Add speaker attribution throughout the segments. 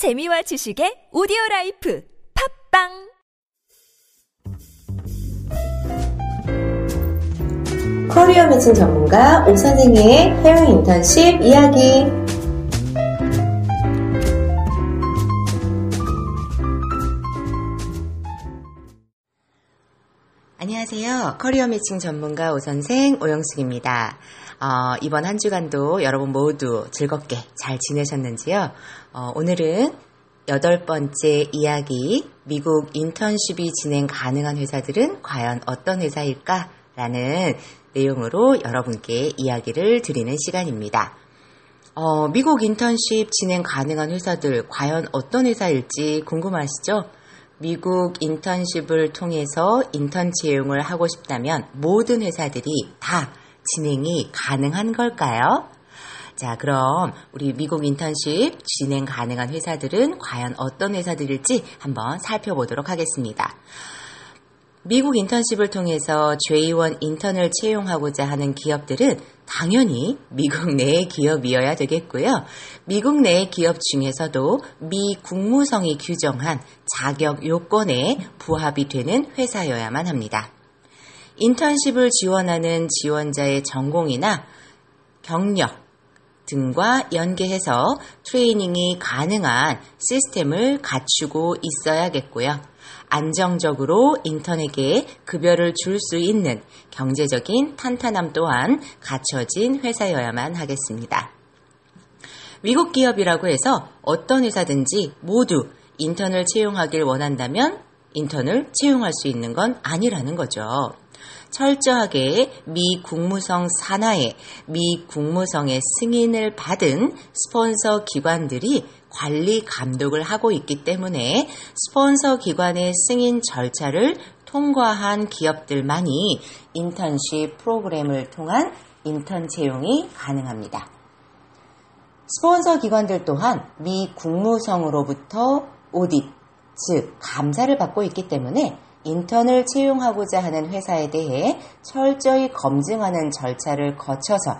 Speaker 1: 재미와 지식의 오디오 라이프 팟빵
Speaker 2: 커리어 매칭 전문가 오선생의 해외 인턴십 이야기 안녕하세요. 커리어 매칭 전문가 오선생 오영숙입니다. 어, 이번 한 주간도 여러분 모두 즐겁게 잘 지내셨는지요? 어, 오늘은 여덟 번째 이야기, 미국 인턴십이 진행 가능한 회사들은 과연 어떤 회사일까? 라는 내용으로 여러분께 이야기를 드리는 시간입니다. 어, 미국 인턴십 진행 가능한 회사들 과연 어떤 회사일지 궁금하시죠? 미국 인턴십을 통해서 인턴 채용을 하고 싶다면 모든 회사들이 다 진행이 가능한 걸까요? 자, 그럼 우리 미국 인턴십 진행 가능한 회사들은 과연 어떤 회사들일지 한번 살펴보도록 하겠습니다. 미국 인턴십을 통해서 j1 인턴을 채용하고자 하는 기업들은 당연히 미국 내의 기업이어야 되겠고요. 미국 내의 기업 중에서도 미 국무성이 규정한 자격 요건에 부합이 되는 회사여야만 합니다. 인턴십을 지원하는 지원자의 전공이나 경력 등과 연계해서 트레이닝이 가능한 시스템을 갖추고 있어야겠고요. 안정적으로 인턴에게 급여를 줄 수 있는 경제적인 탄탄함 또한 갖춰진 회사여야만 하겠습니다. 미국 기업이라고 해서 어떤 회사든지 모두 인턴을 채용하길 원한다면 인턴을 채용할 수 있는 건 아니라는 거죠. 철저하게 미 국무성 산하에 미 국무성의 승인을 받은 스폰서 기관들이 관리 감독을 하고 있기 때문에 스폰서 기관의 승인 절차를 통과한 기업들만이 인턴십 프로그램을 통한 인턴 채용이 가능합니다. 스폰서 기관들 또한 미 국무성으로부터 오딧, 즉 감사를 받고 있기 때문에 인턴을 채용하고자 하는 회사에 대해 철저히 검증하는 절차를 거쳐서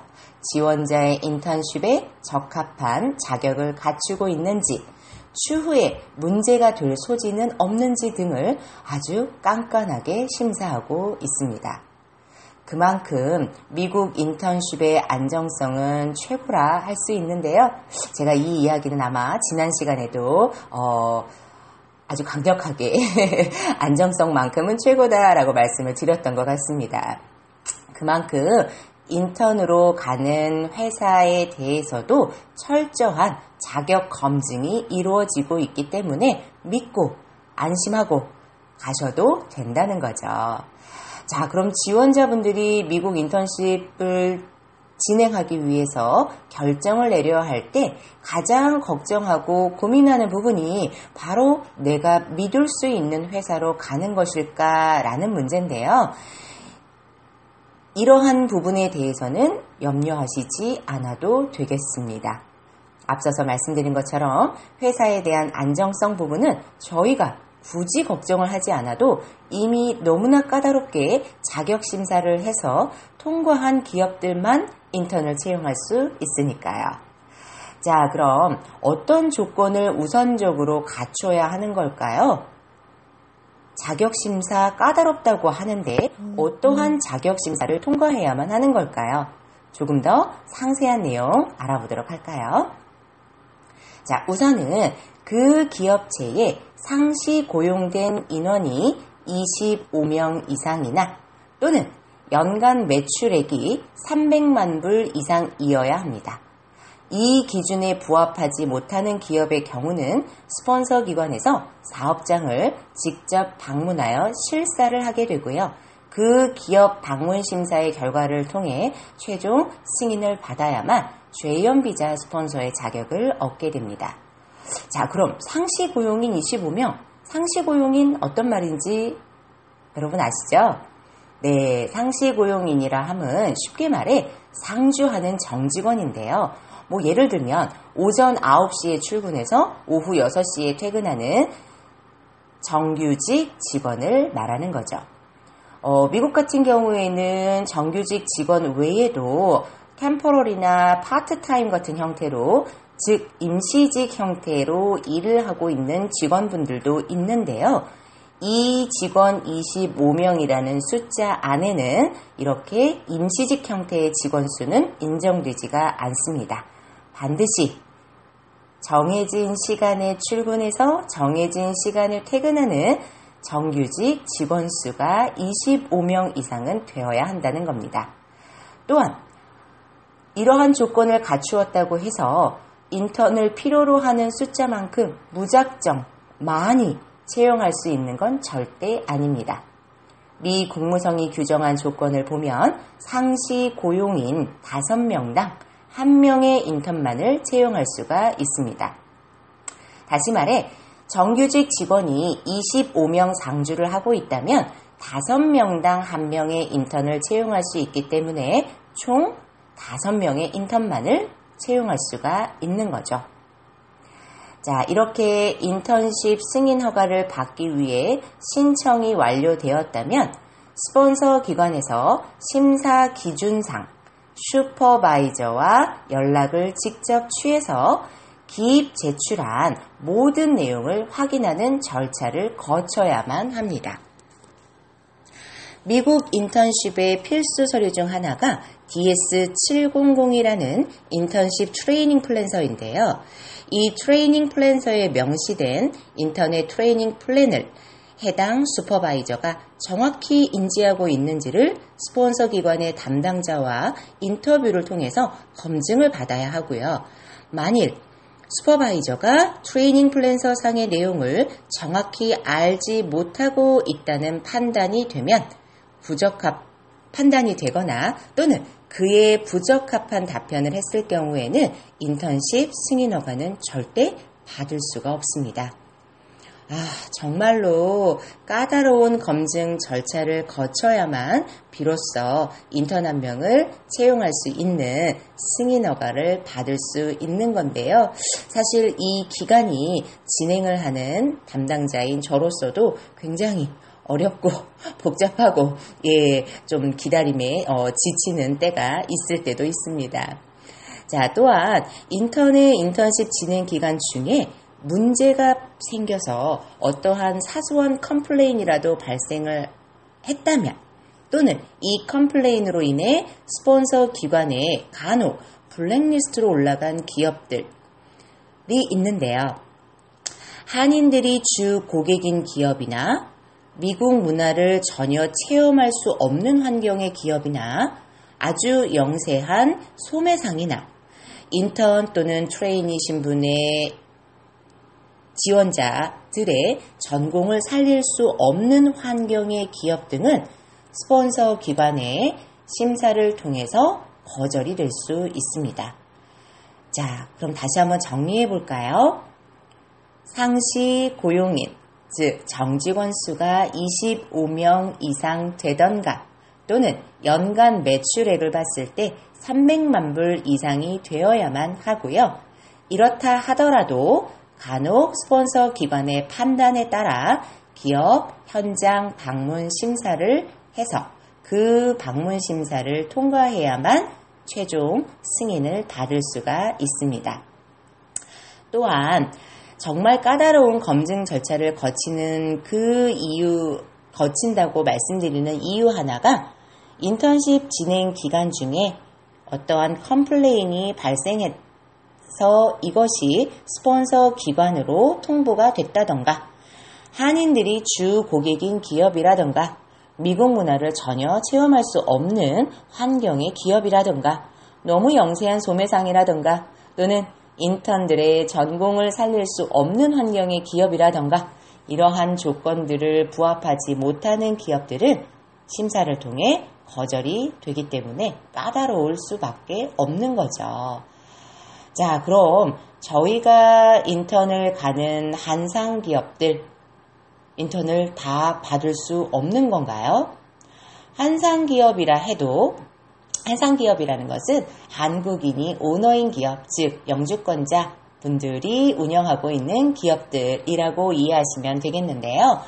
Speaker 2: 지원자의 인턴십에 적합한 자격을 갖추고 있는지, 추후에 문제가 될 소지는 없는지 등을 아주 깐깐하게 심사하고 있습니다. 그만큼 미국 인턴십의 안정성은 최고라 할 수 있는데요. 제가 이 이야기는 아마 지난 시간에도 어, 아주 강력하게 안정성만큼은 최고다라고 말씀을 드렸던 것 같습니다. 그만큼 인턴으로 가는 회사에 대해서도 철저한 자격 검증이 이루어지고 있기 때문에 믿고 안심하고 가셔도 된다는 거죠. 자, 그럼 지원자분들이 미국 인턴십을 진행하기 위해서 결정을 내려야 할 때 가장 걱정하고 고민하는 부분이 바로 내가 믿을 수 있는 회사로 가는 것일까라는 문제인데요. 이러한 부분에 대해서는 염려하시지 않아도 되겠습니다. 앞서서 말씀드린 것처럼 회사에 대한 안정성 부분은 저희가 굳이 걱정을 하지 않아도 이미 너무나 까다롭게 자격 심사를 해서 통과한 기업들만 인턴을 채용할 수 있으니까요. 자, 그럼 어떤 조건을 우선적으로 갖춰야 하는 걸까요? 자격심사 까다롭다고 하는데 어떠한 자격심사를 통과해야만 하는 걸까요? 조금 더 상세한 내용 알아보도록 할까요? 자, 우선은 그 기업체에 상시 고용된 인원이 25명 이상이나 또는 연간 매출액이 300만 불 이상이어야 합니다. 이 기준에 부합하지 못하는 기업의 경우는 스폰서 기관에서 사업장을 직접 방문하여 실사를 하게 되고요. 그 기업 방문 심사의 결과를 통해 최종 승인을 받아야만 죄연 비자 스폰서의 자격을 얻게 됩니다. 자, 그럼 상시 고용인 25명, 상시 고용인 어떤 말인지 여러분 아시죠? 네, 상시 고용인이라 함은 쉽게 말해 상주하는 정직원인데요. 뭐 예를 들면 오전 9시에 출근해서 오후 6시에 퇴근하는 정규직 직원을 말하는 거죠. 어, 미국 같은 경우에는 정규직 직원 외에도 캠퍼럴이나 파트타임 같은 형태로 즉 임시직 형태로 일을 하고 있는 직원분들도 있는데요. 이 직원 25명이라는 숫자 안에는 이렇게 임시직 형태의 직원 수는 인정되지가 않습니다. 반드시 정해진 시간에 출근해서 정해진 시간에 퇴근하는 정규직 직원 수가 25명 이상은 되어야 한다는 겁니다. 또한 이러한 조건을 갖추었다고 해서 인턴을 필요로 하는 숫자만큼 무작정 많이 채용할 수 있는 건 절대 아닙니다. 미 국무성이 규정한 조건을 보면 상시 고용인 5명당 1명의 인턴만을 채용할 수가 있습니다. 다시 말해 정규직 직원이 25명 상주를 하고 있다면 5명당 1명의 인턴을 채용할 수 있기 때문에 총 5명의 인턴만을 채용할 수가 있는 거죠. 자, 이렇게 인턴십 승인 허가를 받기 위해 신청이 완료되었다면 스폰서 기관에서 심사 기준상 슈퍼바이저와 연락을 직접 취해서 기입 제출한 모든 내용을 확인하는 절차를 거쳐야만 합니다. 미국 인턴십의 필수 서류 중 하나가 DS7002라는 인턴십 training plan서인데요. 이 training plan서에 명시된 인턴의 training plan을 해당 슈퍼바이저가 정확히 인지하고 있는지를 스폰서 기관의 담당자와 인터뷰를 통해서 검증을 받아야 하고요. 만일 supervisor가 training plan서 상의 내용을 정확히 알지 못하고 있다는 판단이 되면 부적합 판단이 되거나 또는 그에 부적합한 답변을 했을 경우에는 인턴십 승인 허가는 절대 받을 수가 없습니다. 아, 정말로 까다로운 검증 절차를 거쳐야만 비로소 인턴 한 명을 채용할 수 있는 승인 허가를 받을 수 있는 건데요. 사실 이 기간이 진행을 하는 담당자인 저로서도 굉장히 어렵고 복잡하고 예, 좀 기다림에 어, 지치는 때가 있을 때도 있습니다. 자, 또한 인턴의 인턴십 진행 기간 중에 문제가 생겨서 어떠한 사소한 complain이라도 발생을 했다면 또는 이 complain으로 인해 스폰서 기관에 간혹 블랙리스트로 올라간 기업들이 있는데요. 한인들이 주 고객인 기업이나 미국 문화를 전혀 체험할 수 없는 환경의 기업이나 아주 영세한 소매상이나 인턴 또는 트레이니 신분의 지원자들의 전공을 살릴 수 없는 환경의 기업 등은 스폰서 기관의 심사를 통해서 거절이 될 수 있습니다. 자, 그럼 다시 한번 정리해 볼까요? 상시 고용인, 즉 정직원 수가 25명 이상 되던가 또는 연간 매출액을 봤을 때 300만 불 이상이 되어야만 하고요. 이렇다 하더라도 간혹 스폰서 기관의 판단에 따라 기업 현장 방문 심사를 해서 그 방문 심사를 통과해야만 최종 승인을 받을 수가 있습니다. 또한 정말 까다로운 검증 절차를 거치는 그 이유, 거친다고 말씀드리는 이유 하나가 인턴십 진행 기간 중에 어떠한 complain이 발생해서 이것이 스폰서 기관으로 통보가 됐다던가 한인들이 주 고객인 기업이라던가 미국 문화를 전혀 체험할 수 없는 환경의 기업이라던가 너무 영세한 소매상이라던가 또는 인턴들의 전공을 살릴 수 없는 환경의 기업이라던가 이러한 조건들을 부합하지 못하는 기업들은 심사를 통해 거절이 되기 때문에 까다로울 수밖에 없는 거죠. 자, 그럼 저희가 인턴을 가는 한상 기업들 인턴을 다 받을 수 없는 건가요? 한상 기업이라 해도 한상 기업이라는 것은 한국인이 오너인 기업, 즉 영주권자 분들이 운영하고 있는 기업들이라고 이해하시면 되겠는데요.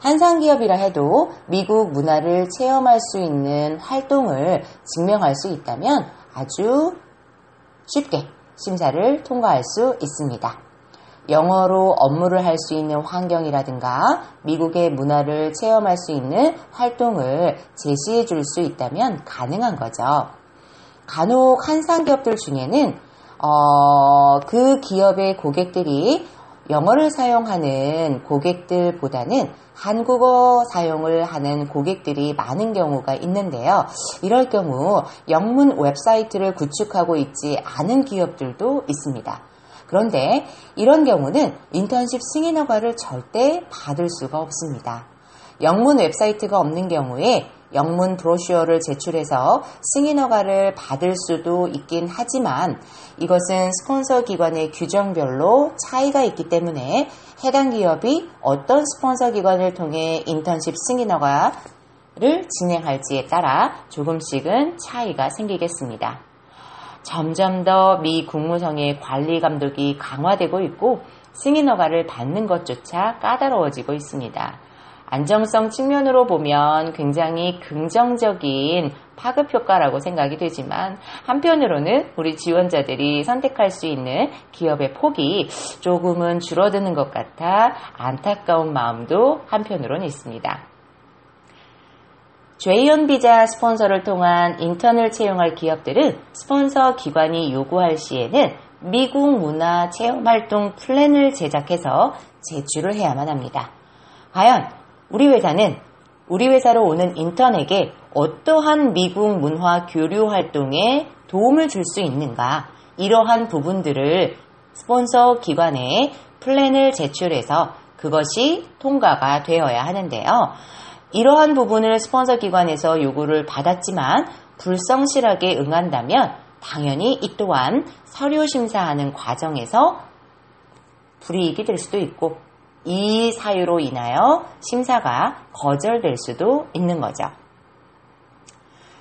Speaker 2: 한상 기업이라 해도 미국 문화를 체험할 수 있는 활동을 증명할 수 있다면 아주 쉽게 심사를 통과할 수 있습니다. 영어로 업무를 할 수 있는 환경이라든가 미국의 문화를 체험할 수 있는 활동을 제시해 줄 수 있다면 가능한 거죠. 간혹 한상 기업들 중에는 어, 그 기업의 고객들이 영어를 사용하는 고객들보다는 한국어 사용을 하는 고객들이 많은 경우가 있는데요. 이럴 경우 영문 웹사이트를 구축하고 있지 않은 기업들도 있습니다. 그런데 이런 경우는 인턴십 승인 허가를 절대 받을 수가 없습니다. 영문 웹사이트가 없는 경우에 영문 브로슈어를 제출해서 승인 허가를 받을 수도 있긴 하지만 이것은 스폰서 기관의 규정별로 차이가 있기 때문에 해당 기업이 어떤 스폰서 기관을 통해 인턴십 승인 허가를 진행할지에 따라 조금씩은 차이가 생기겠습니다. 점점 더 미 국무성의 관리 감독이 강화되고 있고 승인 허가를 받는 것조차 까다로워지고 있습니다. 안정성 측면으로 보면 굉장히 긍정적인 파급 효과라고 생각이 되지만 한편으로는 우리 지원자들이 선택할 수 있는 기업의 폭이 조금은 줄어드는 것 같아 안타까운 마음도 한편으로는 있습니다. J1 비자 스폰서를 통한 인턴을 채용할 기업들은 스폰서 기관이 요구할 시에는 미국 문화 체험 활동 플랜을 제작해서 제출을 해야만 합니다. 과연 우리 회사는 우리 회사로 오는 인턴에게 어떠한 미국 문화 교류 활동에 도움을 줄 수 있는가 이러한 부분들을 스폰서 기관에 플랜을 제출해서 그것이 통과가 되어야 하는데요. 이러한 부분을 스폰서 기관에서 요구를 받았지만 불성실하게 응한다면 당연히 이 또한 서류 심사하는 과정에서 불이익이 될 수도 있고 이 사유로 인하여 심사가 거절될 수도 있는 거죠.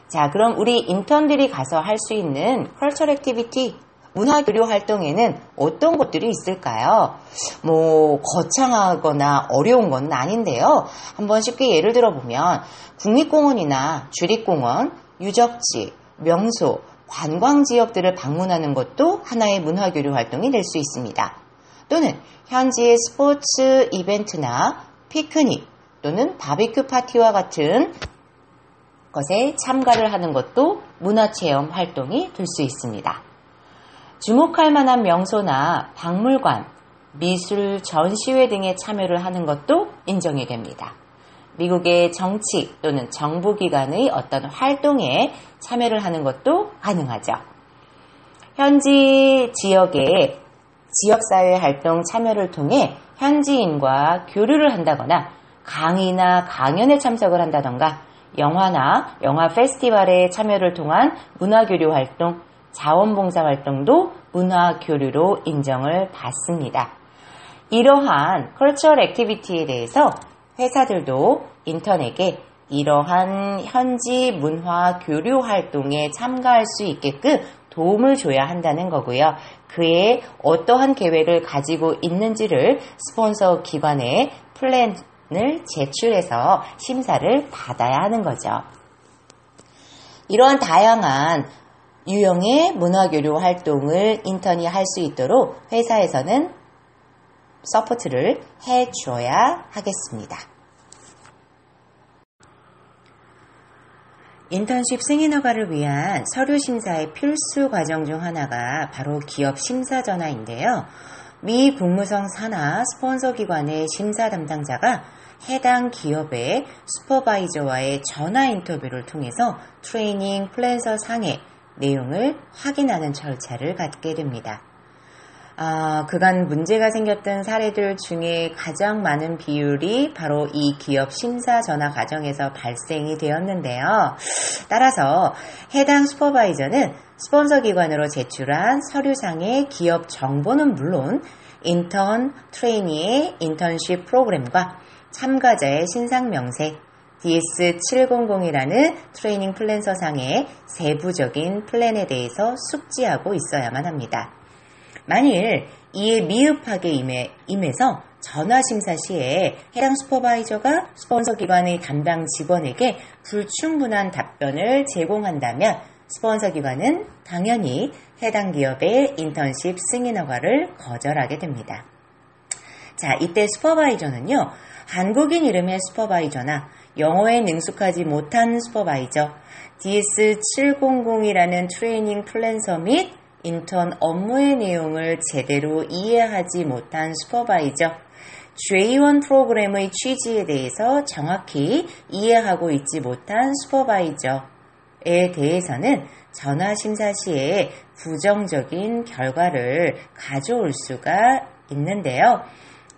Speaker 2: 자, 그럼 우리 인턴들이 가서 할 수 있는 culture activity 문화교류 활동에는 어떤 것들이 있을까요? 뭐 거창하거나 어려운 건 아닌데요. 한번 쉽게 예를 들어보면 국립공원이나 주립공원, 유적지, 명소, 관광 지역들을 방문하는 것도 하나의 문화교류 활동이 될 수 있습니다. 또는 현지의 스포츠 이벤트나 피크닉 또는 바비큐 파티와 같은 것에 참가를 하는 것도 문화체험 활동이 될 수 있습니다. 주목할 만한 명소나 박물관, 미술 전시회 등에 참여를 하는 것도 인정이 됩니다. 미국의 정치 또는 정부기관의 어떤 활동에 참여를 하는 것도 가능하죠. 현지 지역의 지역사회 활동 참여를 통해 현지인과 교류를 한다거나 강의나 강연에 참석을 한다던가 영화나 영화 페스티벌에 참여를 통한 문화교류 활동, 자원봉사 활동도 문화 교류로 인정을 받습니다. 이러한 cultural activity에 대해서 회사들도 인턴에게 이러한 현지 문화 교류 활동에 참가할 수 있게끔 도움을 줘야 한다는 거고요. 그에 어떠한 계획을 가지고 있는지를 스폰서 기관에 플랜을 제출해서 심사를 받아야 하는 거죠. 이러한 다양한 유형의 문화교류 활동을 인턴이 할 수 있도록 회사에서는 support를 해 주어야 하겠습니다. 인턴십 승인 허가를 위한 서류 심사의 필수 과정 중 하나가 바로 기업 심사 전화인데요. 미 국무성 산하 스폰서 기관의 심사 담당자가 해당 기업의 슈퍼바이저와의 전화 인터뷰를 통해서 트레이닝 플랜서 상의 내용을 확인하는 절차를 갖게 됩니다. 아, 그간 문제가 생겼던 사례들 중에 가장 많은 비율이 바로 이 기업 심사 전화 과정에서 발생이 되었는데요. 따라서 해당 슈퍼바이저는 스폰서 기관으로 제출한 서류상의 기업 정보는 물론 인턴 trainee의 인턴십 프로그램과 참가자의 신상 명세, DS700이라는 트레이닝 플랜서상의 세부적인 플랜에 대해서 숙지하고 있어야만 합니다. 만일 이에 미흡하게 임해, 임해서 전화 심사 시에 해당 슈퍼바이저가 스폰서 기관의 담당 직원에게 불충분한 답변을 제공한다면 스폰서 기관은 당연히 해당 기업의 인턴십 승인 허가를 거절하게 됩니다. 자, 이때 슈퍼바이저는요, 한국인 이름의 슈퍼바이저나 영어에 능숙하지 못한 supervisor, DS700이라는 트레이닝 플랜서 및 인턴 업무의 내용을 제대로 이해하지 못한 supervisor, J1 프로그램의 취지에 대해서 정확히 이해하고 있지 못한 supervisor에 대해서는 전화 심사 시에 부정적인 결과를 가져올 수가 있는데요.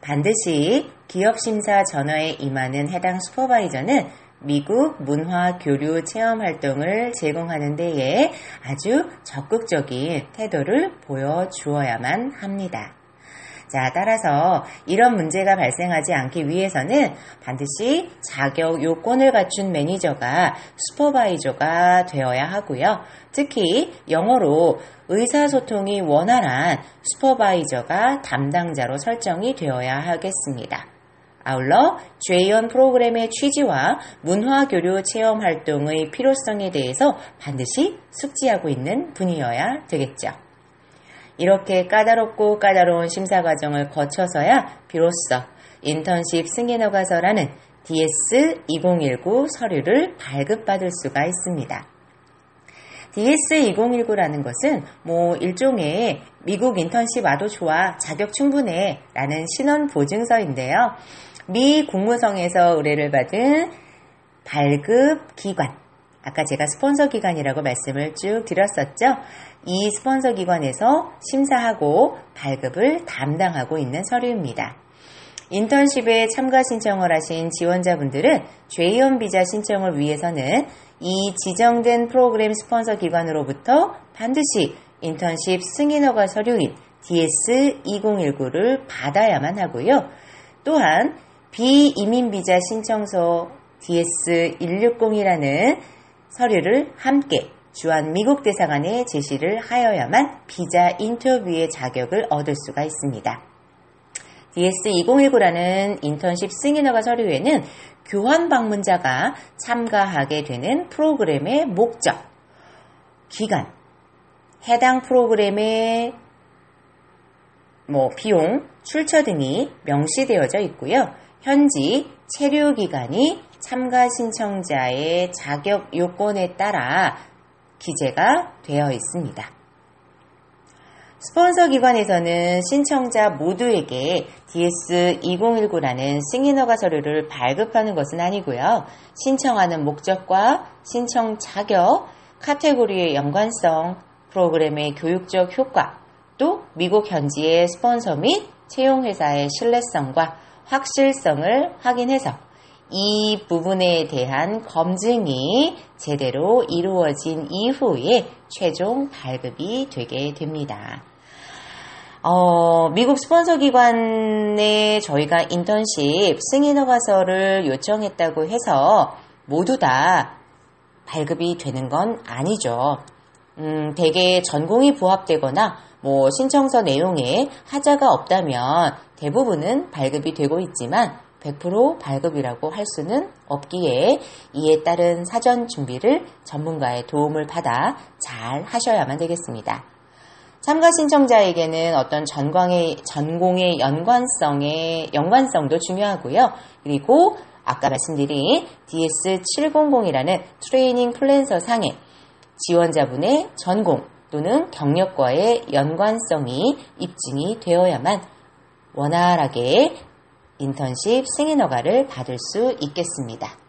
Speaker 2: 반드시 기업 심사 전화에 임하는 해당 슈퍼바이저는 미국 문화 교류 체험 활동을 제공하는 데에 아주 적극적인 태도를 보여주어야만 합니다. 자, 따라서 이런 문제가 발생하지 않기 위해서는 반드시 자격 요건을 갖춘 매니저가 슈퍼바이저가 되어야 하고요. 특히 영어로 의사소통이 원활한 슈퍼바이저가 담당자로 설정이 되어야 하겠습니다. 아울러 J1 프로그램의 취지와 문화교류 체험 활동의 필요성에 대해서 반드시 숙지하고 있는 분이어야 되겠죠. 이렇게 까다롭고 까다로운 심사 과정을 거쳐서야 비로소 인턴십 승인허가서라는 DS2019 서류를 발급받을 수가 있습니다. DS2019라는 것은 뭐 일종의 미국 인턴십 와도 좋아 자격 충분해 라는 신원 보증서인데요. 미 국무성에서 의뢰를 받은 발급 기관 아까 제가 스폰서 기관이라고 말씀을 쭉 드렸었죠. 이 스폰서 기관에서 심사하고 발급을 담당하고 있는 서류입니다. 인턴십에 참가 신청을 하신 지원자분들은 J1 비자 신청을 위해서는 이 지정된 프로그램 스폰서 기관으로부터 반드시 인턴십 승인허가 서류인 DS2019를 받아야만 하고요. 또한 비이민 비자 신청서 DS160이라는 서류를 함께 주한 미국 대사관에 제시를 하여야만 비자 인터뷰의 자격을 얻을 수가 있습니다. DS2019라는 인턴십 승인허가 서류에는 교환 방문자가 참가하게 되는 프로그램의 목적, 기간, 해당 프로그램의 뭐 비용, 출처 등이 명시되어져 있고요. 현지 체류 기간이 참가 신청자의 자격 요건에 따라 기재가 되어 있습니다. 스폰서 기관에서는 신청자 모두에게 DS2019라는 승인허가 서류를 발급하는 것은 아니고요. 신청하는 목적과 신청 자격, 카테고리의 연관성, 프로그램의 교육적 효과, 또 미국 현지의 스폰서 및 채용회사의 신뢰성과 확실성을 확인해서 이 부분에 대한 검증이 제대로 이루어진 이후에 최종 발급이 되게 됩니다. 어, 미국 스폰서 기관에 저희가 인턴십 승인허가서를 요청했다고 해서 모두 다 발급이 되는 건 아니죠. 음, 대개 전공이 부합되거나 뭐 신청서 내용에 하자가 없다면 대부분은 발급이 되고 있지만 100% 발급이라고 할 수는 없기에 이에 따른 사전 준비를 전문가의 도움을 받아 잘 하셔야만 되겠습니다. 참가 신청자에게는 어떤 전광의, 전공의 연관성의, 연관성도 중요하고요. 그리고 아까 말씀드린 DS700이라는 트레이닝 플랜서 상에 지원자분의 전공 또는 경력과의 연관성이 입증이 되어야만 원활하게 인턴십 승인허가를 받을 수 있겠습니다.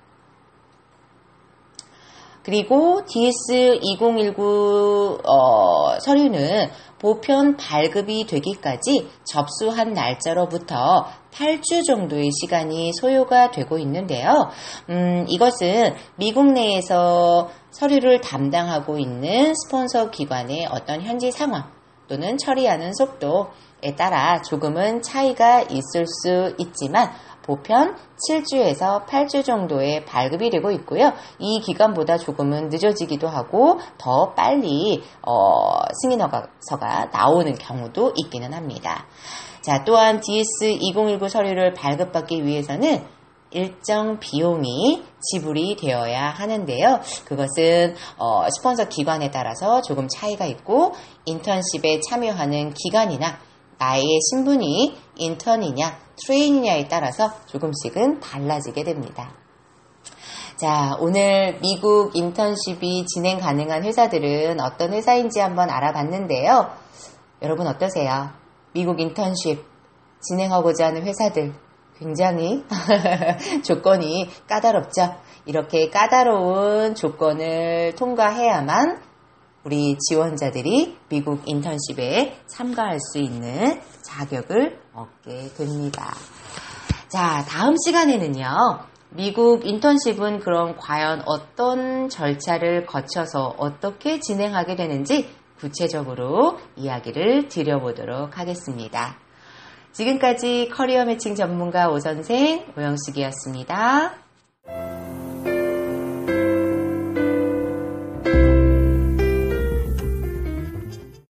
Speaker 2: 그리고 DS2019 어, 서류는 보편 발급이 되기까지 접수한 날짜로부터 8주 정도의 시간이 소요가 되고 있는데요. 음, 이것은 미국 내에서 서류를 담당하고 있는 스폰서 기관의 어떤 현지 상황 또는 처리하는 속도에 따라 조금은 차이가 있을 수 있지만 보편 7주에서 8주 정도의 발급이 되고 있고요. 이 기간보다 조금은 늦어지기도 하고 더 빨리 어, 승인허가서가 나오는 경우도 있기는 합니다. 자, 또한 DS2019 서류를 발급받기 위해서는 일정 비용이 지불이 되어야 하는데요. 그것은 어, 스폰서 기관에 따라서 조금 차이가 있고 인턴십에 참여하는 기간이나 나의 신분이 인턴이냐 트레인이냐에 따라서 조금씩은 달라지게 됩니다. 자, 오늘 미국 인턴십이 진행 가능한 회사들은 어떤 회사인지 한번 알아봤는데요. 여러분 어떠세요? 미국 인턴십 진행하고자 하는 회사들 굉장히 조건이 까다롭죠. 이렇게 까다로운 조건을 통과해야만 우리 지원자들이 미국 인턴십에 참가할 수 있는 자격을 얻게 됩니다. 자, 다음 시간에는요. 미국 인턴십은 그럼 과연 어떤 절차를 거쳐서 어떻게 진행하게 되는지 구체적으로 이야기를 드려보도록 하겠습니다. 지금까지 커리어 매칭 전문가 오선생 오영식이었습니다.